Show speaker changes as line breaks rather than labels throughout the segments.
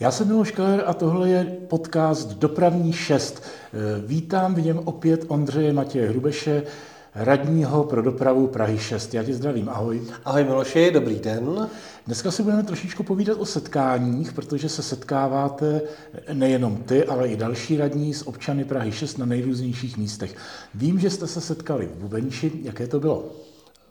Já jsem Miloš Keller a tohle je podcast Dopravní 6. Vítám v něm opět Ondřeje Matěje Hrubeše, radního pro dopravu Prahy 6. Já tě zdravím, ahoj.
Ahoj Miloši, dobrý den.
Dneska si budeme trošičku povídat o setkáních, protože se setkáváte nejenom ty, ale i další radní s občany Prahy 6 na nejrůznějších místech. Vím, že jste se setkali v Bubenči, jaké to bylo?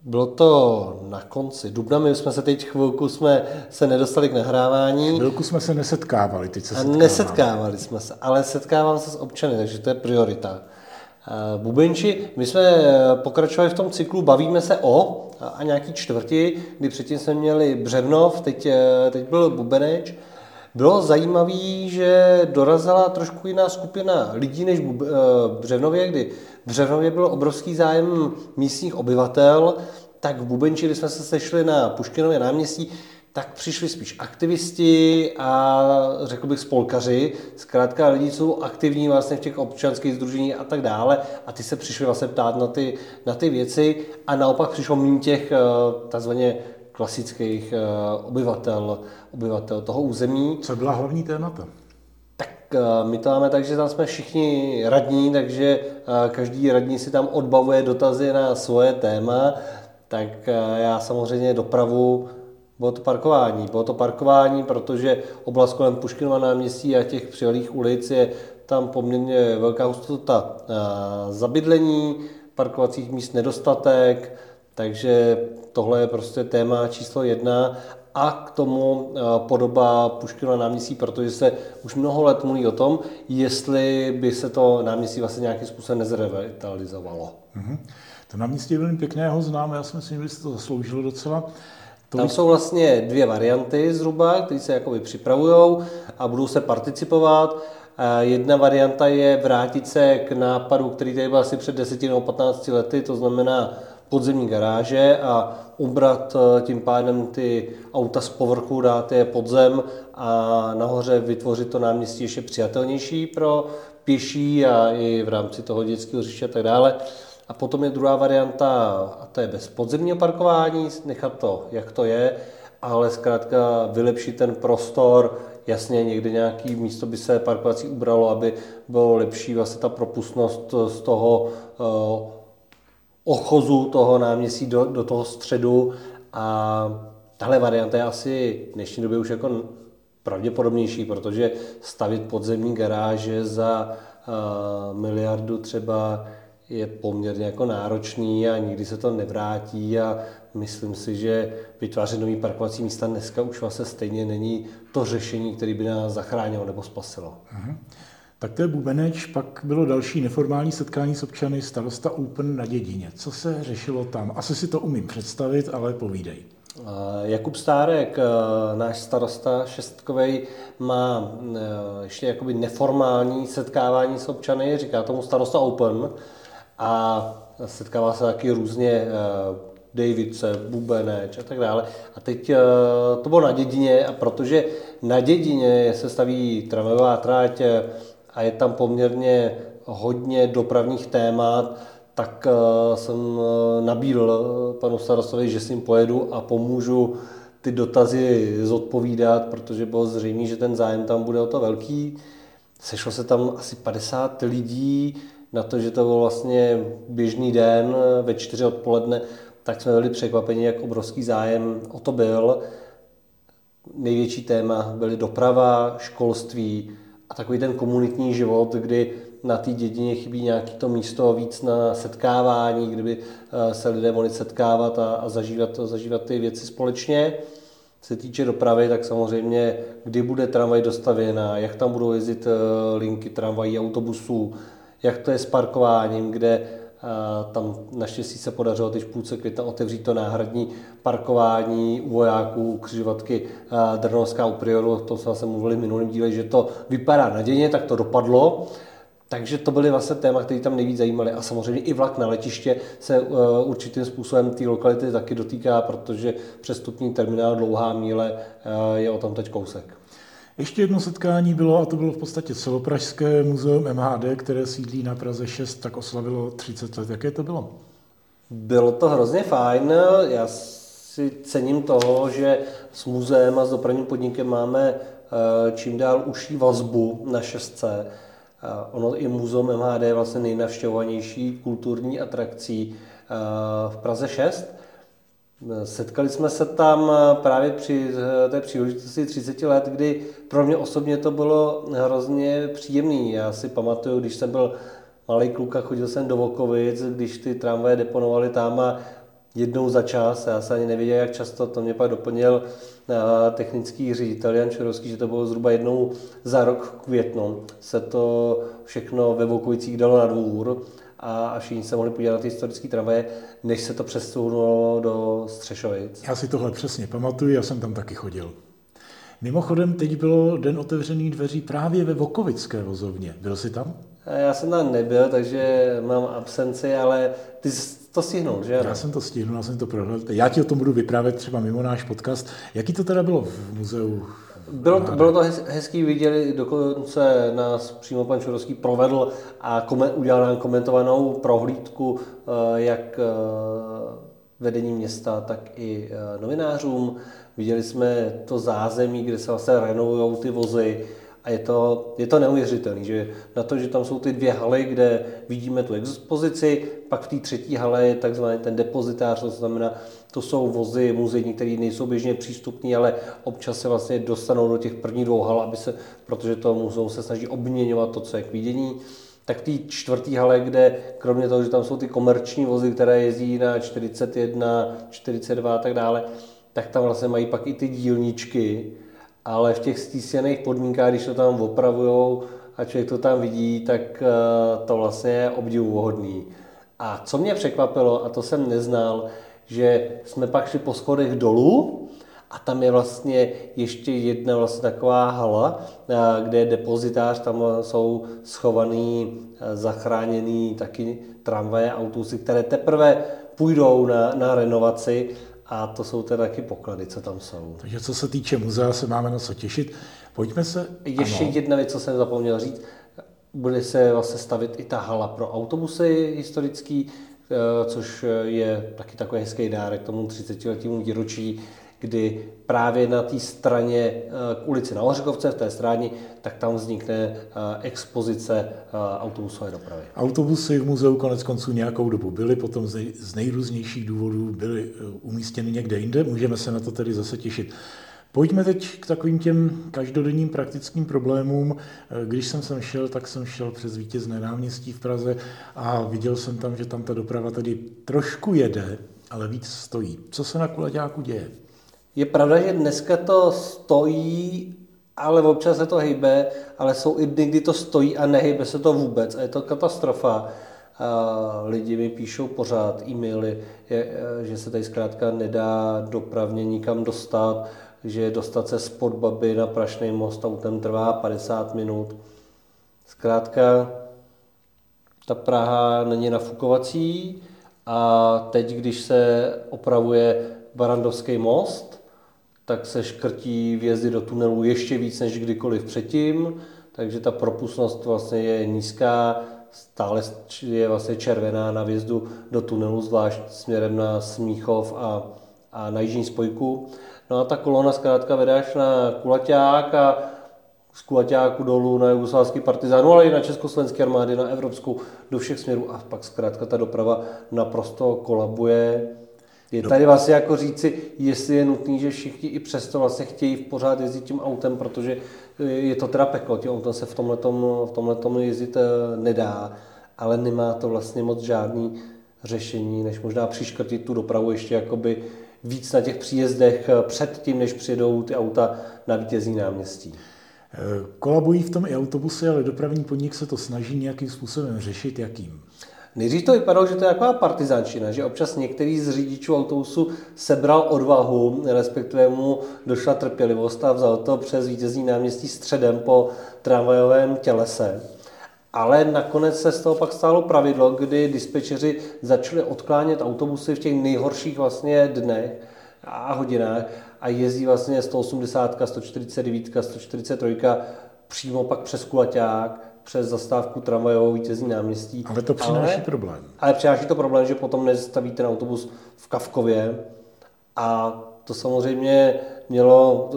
Bylo to na konci dubna, my jsme se teď chvilku jsme se nedostali k nahrávání.
Chvilku jsme se nesetkávali, teď se
setkáváme. Nesetkávali jsme se, ale setkávám se s občany, takže to je priorita. Eh, Bubenči, my jsme eh, pokračovali v tom cyklu Bavíme se o a nějaký čtvrti, kdy předtím jsme měli Břevnov, teď, eh, teď byl Bubeneč. Bylo zajímavé, že dorazila trošku jiná skupina lidí než v Břevnově, kdy v Břevnově byl obrovský zájem místních obyvatel, tak v Bubenči, kdy jsme se sešli na Puškinově náměstí, tak přišli spíš aktivisti a řekl bych spolkaři, zkrátka lidi jsou aktivní vlastně v těch občanských združení a tak dále a ty se přišli vlastně ptát na ty, na ty věci a naopak přišlo méně těch eh, takzvaně klasických eh, obyvatel, obyvatel toho území.
Co byla hlavní témata?
Tak eh, my to máme tak, že tam jsme všichni radní, takže každý radní si tam odbavuje dotazy na svoje téma, tak já samozřejmě dopravu bylo to parkování. Bylo to parkování, protože oblast kolem Puškinova náměstí a těch přilehlých ulic je tam poměrně velká hustota zabydlení, parkovacích míst nedostatek, takže tohle je prostě téma číslo jedna a k tomu podoba Puškinova náměstí, protože se už mnoho let mluví o tom, jestli by se to náměstí vlastně nějakým způsobem nezrevitalizovalo.
Mm-hmm. To náměstí je velmi pěkné, já ho znám, já si myslím, že se to zasloužilo docela.
Tam jsou vlastně dvě varianty zhruba, které se jakoby připravují a budou se participovat. Jedna varianta je vrátit se k nápadu, který tady byl asi před 10 nebo 15 lety, to znamená podzemní garáže a ubrat e, tím pádem ty auta z povrchu, dát je pod zem a nahoře vytvořit to náměstí ještě přijatelnější pro pěší a i v rámci toho dětského hřiště a tak dále. A potom je druhá varianta, a to je bez podzemního parkování, nechat to, jak to je, ale zkrátka vylepšit ten prostor, jasně někde nějaký místo by se parkovací ubralo, aby bylo lepší vlastně ta propustnost z toho uh, ochozu toho náměstí do, do toho středu a tahle varianta je asi v dnešní době už jako pravděpodobnější, protože stavit podzemní garáže za uh, miliardu třeba je poměrně jako náročný a nikdy se to nevrátí a myslím si, že vytvářet nový parkovací místa dneska už vlastně stejně není to řešení, které by nás zachránilo nebo spasilo.
Uh-huh. Tak to je Bubeneč, pak bylo další neformální setkání s občany starosta Open na Dědině. Co se řešilo tam? Asi si to umím představit, ale povídej.
Jakub Stárek, náš starosta šestkovej, má ještě jakoby neformální setkávání s občany, říká tomu starosta Open a setkává se taky různě eh, Davidce, Bubeneč a tak dále. A teď eh, to bylo na dědině a protože na dědině se staví tramvajová tráť eh, a je tam poměrně hodně dopravních témat, tak jsem nabídl panu starostovi, že s ním pojedu a pomůžu ty dotazy zodpovídat, protože bylo zřejmé, že ten zájem tam bude o to velký. Sešlo se tam asi 50 lidí, na to, že to byl vlastně běžný den ve čtyři odpoledne, tak jsme byli překvapeni, jak obrovský zájem o to byl. Největší téma byly doprava, školství a takový ten komunitní život, kdy na té dědině chybí nějaké to místo víc na setkávání, kdyby eh, se lidé mohli setkávat a, a zažívat, zažívat ty věci společně. Se týče dopravy, tak samozřejmě, kdy bude tramvaj dostavěna, jak tam budou jezdit eh, linky tramvají, autobusů, jak to je s parkováním, kde tam naštěstí se podařilo teď v půlce května otevřít to náhradní parkování u vojáků, u křižovatky Drnovská u Prioru, o tom jsme se mluvili v minulém díle, že to vypadá nadějně, tak to dopadlo. Takže to byly vlastně téma, které tam nejvíc zajímaly. A samozřejmě i vlak na letiště se uh, určitým způsobem té lokality taky dotýká, protože přestupní terminál Dlouhá míle uh, je o tom teď kousek.
Ještě jedno setkání bylo, a to bylo v podstatě celopražské muzeum MHD, které sídlí na Praze 6, tak oslavilo 30 let. Jaké to bylo?
Bylo to hrozně fajn. Já si cením toho, že s muzeem a s dopravním podnikem máme čím dál uší vazbu na šestce. Ono i muzeum MHD je vlastně nejnavštěvovanější kulturní atrakcí v Praze 6. Setkali jsme se tam právě při té příležitosti 30 let, kdy pro mě osobně to bylo hrozně příjemný. Já si pamatuju, když jsem byl malý kluk a chodil jsem do Vokovic, když ty tramvaje deponovaly tam a jednou za čas, já se ani nevěděl, jak často, to mě pak doplnil eh, technický ředitel Jan Čerovský, že to bylo zhruba jednou za rok květnu, se to všechno ve Vokovicích dalo na dvůr a všichni se mohli podívat na ty historické tramvaje, než se to přesunulo do Střešovic.
Já si tohle přesně pamatuju, já jsem tam taky chodil. Mimochodem, teď bylo den otevřených dveří právě ve Vokovické vozovně. Byl jsi tam?
Já jsem tam nebyl, takže mám absenci, ale ty to stihnul, že?
Já jsem to stihnul, já jsem to prohlédl. Já ti o tom budu vyprávět třeba mimo náš podcast. Jaký to teda bylo v muzeu?
Bylo to, bylo to hezký, viděli, dokonce nás přímo pan Čurovský provedl a komen, udělal nám komentovanou prohlídku, eh, jak eh, vedení města, tak i eh, novinářům. Viděli jsme to zázemí, kde se vlastně renovují ty vozy, a je to, je to neuvěřitelné, že na to, že tam jsou ty dvě haly, kde vidíme tu expozici, pak v té třetí hale je takzvaný ten depozitář, to znamená, to jsou vozy muzejní, které nejsou běžně přístupné, ale občas se vlastně dostanou do těch prvních dvou hal, aby se, protože to muzeum se snaží obměňovat to, co je k vidění. Tak v té čtvrtý hale, kde kromě toho, že tam jsou ty komerční vozy, které jezdí na 41, 42 a tak dále, tak tam vlastně mají pak i ty dílničky, ale v těch stísněných podmínkách, když to tam opravujou a člověk to tam vidí, tak eh, to vlastně je obdivuhodný. A co mě překvapilo, a to jsem neznal, že jsme pak šli po schodech dolů a tam je vlastně ještě jedna vlastně taková hala, eh, kde je depozitář, tam jsou schovaný, eh, zachráněný taky tramvaje, autobusy, které teprve půjdou na, na renovaci a to jsou teda taky poklady, co tam jsou.
Takže co se týče muzea, se máme na co těšit. Pojďme se...
Ještě ano. jedna věc, co jsem zapomněl říct. Bude se vlastně stavit i ta hala pro autobusy historický, což je taky takový hezký dárek tomu 30 letému výročí kdy právě na té straně eh, k ulici na Ořechovce, v té stráni, tak tam vznikne eh, expozice eh, autobusové dopravy.
Autobusy v muzeu konec konců nějakou dobu byly, potom z nejrůznějších důvodů byly umístěny někde jinde. Můžeme se na to tedy zase těšit. Pojďme teď k takovým těm každodenním praktickým problémům. Když jsem sem šel, tak jsem šel přes vítězné náměstí v Praze a viděl jsem tam, že tam ta doprava tady trošku jede, ale víc stojí. Co se na Kulaďáku děje?
Je pravda, že dneska to stojí, ale občas se to hejbe, ale jsou i dny, kdy to stojí a nehejbe se to vůbec. A je to katastrofa. A lidi mi píšou pořád e-maily, že se tady zkrátka nedá dopravně nikam dostat, že dostat se spod Baby na Prašný most autem trvá 50 minut. Zkrátka, ta Praha není nafukovací a teď, když se opravuje Barandovský most, tak se škrtí vjezdy do tunelu ještě víc než kdykoliv předtím, takže ta propustnost vlastně je nízká, stále je vlastně červená na vjezdu do tunelu, zvlášť směrem na Smíchov a, a na jižní spojku. No a ta kolona zkrátka vede až na Kulaťák a z Kulaťáku dolů na jugoslávský partizán, ale i na československé armády, na evropskou, do všech směrů a pak zkrátka ta doprava naprosto kolabuje. Je tady vlastně jako říci, jestli je nutný, že všichni i přesto vlastně chtějí pořád jezdit tím autem, protože je to teda peklo, tím autem se v tomhle v tomhletom jezdit eh, nedá, ale nemá to vlastně moc žádný řešení, než možná přiškrtit tu dopravu ještě jakoby víc na těch příjezdech eh, před tím, než přijedou ty auta na vítězní náměstí.
Eh, kolabují v tom i autobusy, ale dopravní podnik se to snaží nějakým způsobem řešit. Jakým?
Nejdřív to vypadalo, že to je taková partizančina, že občas některý z řidičů autobusu sebral odvahu, respektive mu došla trpělivost a vzal to přes vítězní náměstí středem po tramvajovém tělese. Ale nakonec se z toho pak stalo pravidlo, kdy dispečeři začali odklánět autobusy v těch nejhorších vlastně dnech a hodinách a jezdí vlastně 180, 149, 143 přímo pak přes kulaťák přes zastávku tramvajovou vítězní náměstí.
Ale to přináší ale, problém.
Ale přináší to problém, že potom nezastaví ten autobus v Kavkově a to samozřejmě mělo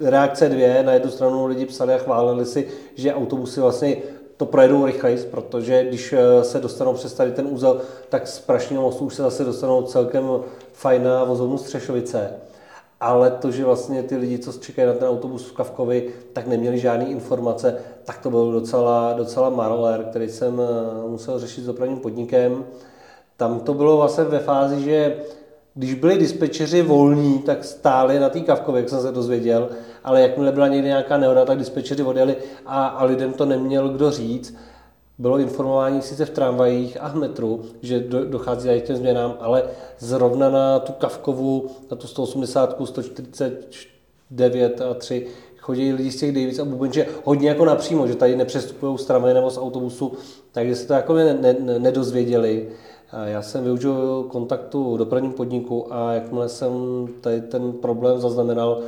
reakce dvě. Na jednu stranu lidi psali a chválili si, že autobusy vlastně to projedou rychleji, protože když eh, se dostanou přes tady ten úzel, tak z Prašního mostu už se zase dostanou celkem fajná vozovnu Střešovice. Ale to, že vlastně ty lidi, co čekají na ten autobus v Kavkovi, tak neměli žádné informace, tak to byl docela, docela marolér, který jsem eh, musel řešit s dopravním podnikem. Tam to bylo vlastně ve fázi, že když byli dispečeři volní, tak stáli na té kavkově, jak jsem se dozvěděl, ale jakmile byla někde nějaká nehoda, tak dispečeři odjeli a, a lidem to neměl kdo říct. Bylo informování sice v tramvajích a v metru, že do, dochází k těm změnám, ale zrovna na tu kavkovu, na tu 180, 149 a 3 chodí lidi z těch Davids a Bubenče hodně jako napřímo, že tady nepřestupují z tramvaje nebo z autobusu, takže se to jako ne, ne, nedozvěděli. Já jsem využil kontaktu dopravním podniku a jakmile jsem tady ten problém zaznamenal,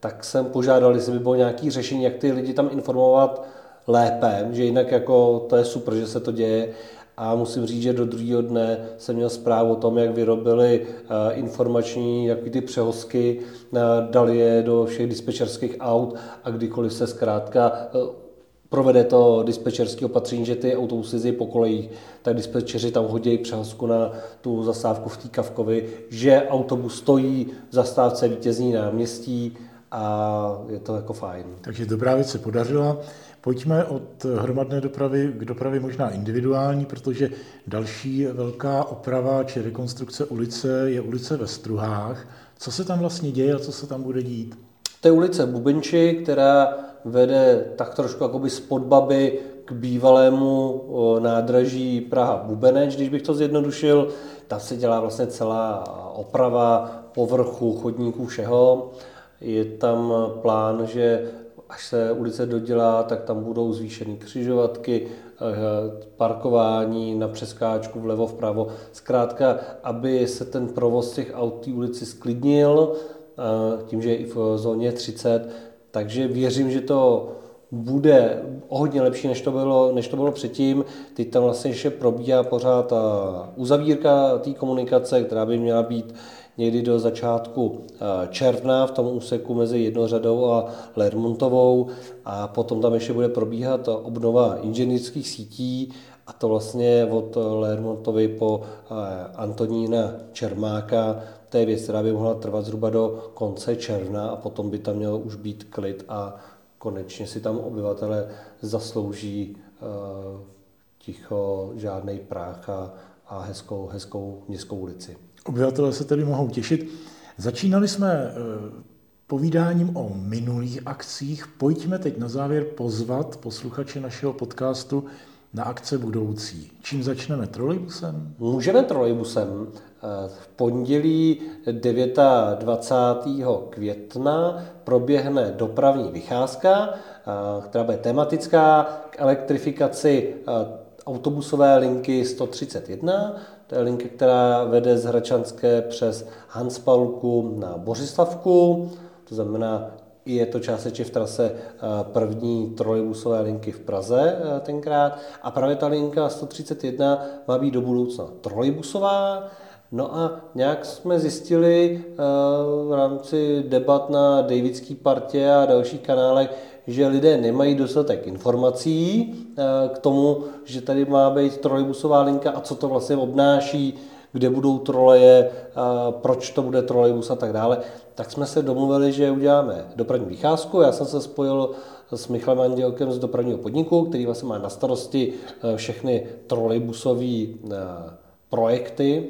tak jsem požádal, jestli by bylo nějaké řešení, jak ty lidi tam informovat lépe, že jinak jako to je super, že se to děje. A musím říct, že do druhého dne jsem měl zprávu o tom, jak vyrobili eh, informační jaký ty přehozky, eh, dali je do všech dispečerských aut a kdykoliv se zkrátka eh, provede to dispečerské opatření, že ty autobusy jezdí po kolejích, tak dispečeři tam hodí přehazku na tu zastávku v té Kavkovi, že autobus stojí v zastávce vítězní náměstí a je to jako fajn.
Takže dobrá věc se podařila. Pojďme od hromadné dopravy k dopravě možná individuální, protože další velká oprava či rekonstrukce ulice je ulice ve Struhách. Co se tam vlastně děje a co se tam bude dít?
To je ulice Bubenči, která vede tak trošku jakoby z podbaby k bývalému nádraží Praha-Bubeneč, když bych to zjednodušil. Tam se dělá vlastně celá oprava povrchu, chodníků, všeho. Je tam plán, že až se ulice dodělá, tak tam budou zvýšeny křižovatky, eh, parkování na přeskáčku vlevo vpravo. Zkrátka, aby se ten provoz těch aut té ulici sklidnil, eh, tím, že je i v zóně 30, takže věřím, že to bude o hodně lepší, než to bylo, než to bylo předtím. Teď tam vlastně ještě probíhá pořád ta uzavírka té komunikace, která by měla být někdy do začátku eh, června v tom úseku mezi Jednořadou a Lermontovou. A potom tam ještě bude probíhat obnova inženýrských sítí. A to vlastně od Lermontovy po eh, Antonína Čermáka to je věc, která by mohla trvat zhruba do konce června a potom by tam měl už být klid a konečně si tam obyvatele zaslouží uh, ticho, žádný práh a, a hezkou, hezkou městskou ulici.
Obyvatelé se tedy mohou těšit. Začínali jsme uh, povídáním o minulých akcích. Pojďme teď na závěr pozvat posluchače našeho podcastu na akce budoucí. Čím začneme? Trolejbusem?
Můžeme trolejbusem. V pondělí 29. května proběhne dopravní vycházka, která bude tematická k elektrifikaci autobusové linky 131. To je linka, která vede z Hračanské přes Hanspalku na Bořislavku, to znamená je to částečně v trase první trolejbusové linky v Praze tenkrát. A právě ta linka 131 má být do budoucna trolejbusová, No a nějak jsme zjistili eh, v rámci debat na Davidský partě a dalších kanálech, že lidé nemají dostatek informací eh, k tomu, že tady má být trolejbusová linka a co to vlastně obnáší, kde budou troleje, eh, proč to bude trolejbus a tak dále. Tak jsme se domluvili, že uděláme dopravní vycházku. Já jsem se spojil s Michalem Andělkem z dopravního podniku, který vlastně má na starosti všechny trolejbusové projekty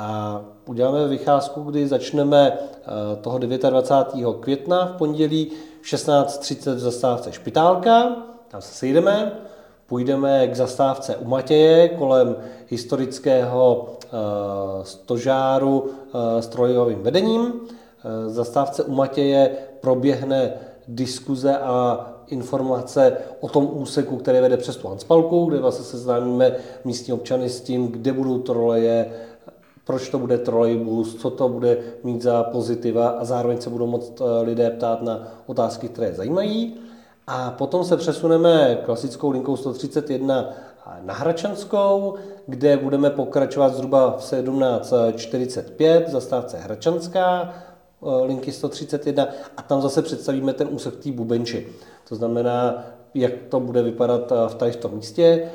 a uděláme vycházku, kdy začneme eh, toho 29. května v pondělí v 16.30 v zastávce Špitálka, tam se sejdeme, půjdeme k zastávce u Matěje kolem historického eh, stožáru eh, s trojovým vedením. Zastávce u Matěje proběhne diskuze a informace o tom úseku, který vede přes tu Hanspalku, kde vlastně seznámíme místní občany s tím, kde budou troleje, proč to bude trolejbus, co to bude mít za pozitiva a zároveň se budou moct eh, lidé ptát na otázky, které zajímají. A potom se přesuneme klasickou linkou 131 na Hračanskou, kde budeme pokračovat zhruba v 17.45 zastávce Hračanská. linky 131 a tam zase představíme ten úsek té bubenči. To znamená, jak to bude vypadat v tady v tom místě.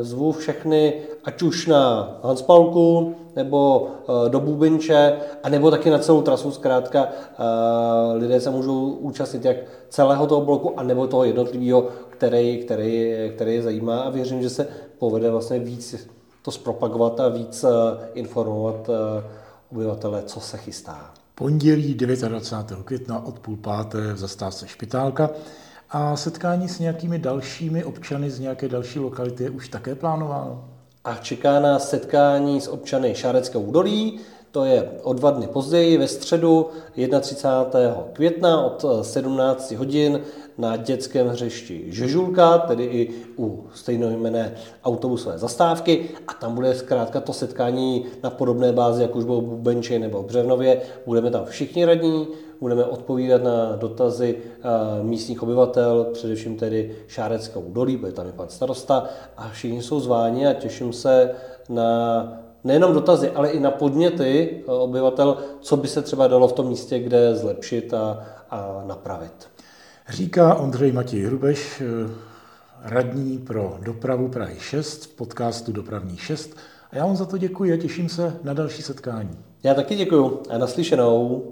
Zvu všechny, ať už na Hanspalku, nebo do Bubinče, a nebo taky na celou trasu. Zkrátka lidé se můžou účastnit jak celého toho bloku, a nebo toho jednotlivého, který, který, který je zajímá a věřím, že se povede vlastně víc to zpropagovat a víc informovat obyvatele, co se chystá.
Pondělí 29. května od půl páté v zastávce Špitálka a setkání s nějakými dalšími občany z nějaké další lokality je už také plánováno?
A čeká nás setkání s občany Šáreckého údolí, to je o dva dny později, ve středu 31. května od 17 hodin na dětském hřišti Žežulka, tedy i u stejnojmené autobusové zastávky a tam bude zkrátka to setkání na podobné bázi, jak už bylo v Bubenči nebo v Břevnově. Budeme tam všichni radní, budeme odpovídat na dotazy eh, místních obyvatel, především tedy Šáreckou údolí, bude tam i pan starosta a všichni jsou zváni a těším se na nejenom dotazy, ale i na podněty eh, obyvatel, co by se třeba dalo v tom místě, kde zlepšit a, a napravit.
Říká Ondřej Matěj Hrubeš, eh, radní pro dopravu Prahy 6 v podcastu Dopravní 6. A já vám za to děkuji a těším se na další setkání.
Já taky děkuji a naslyšenou.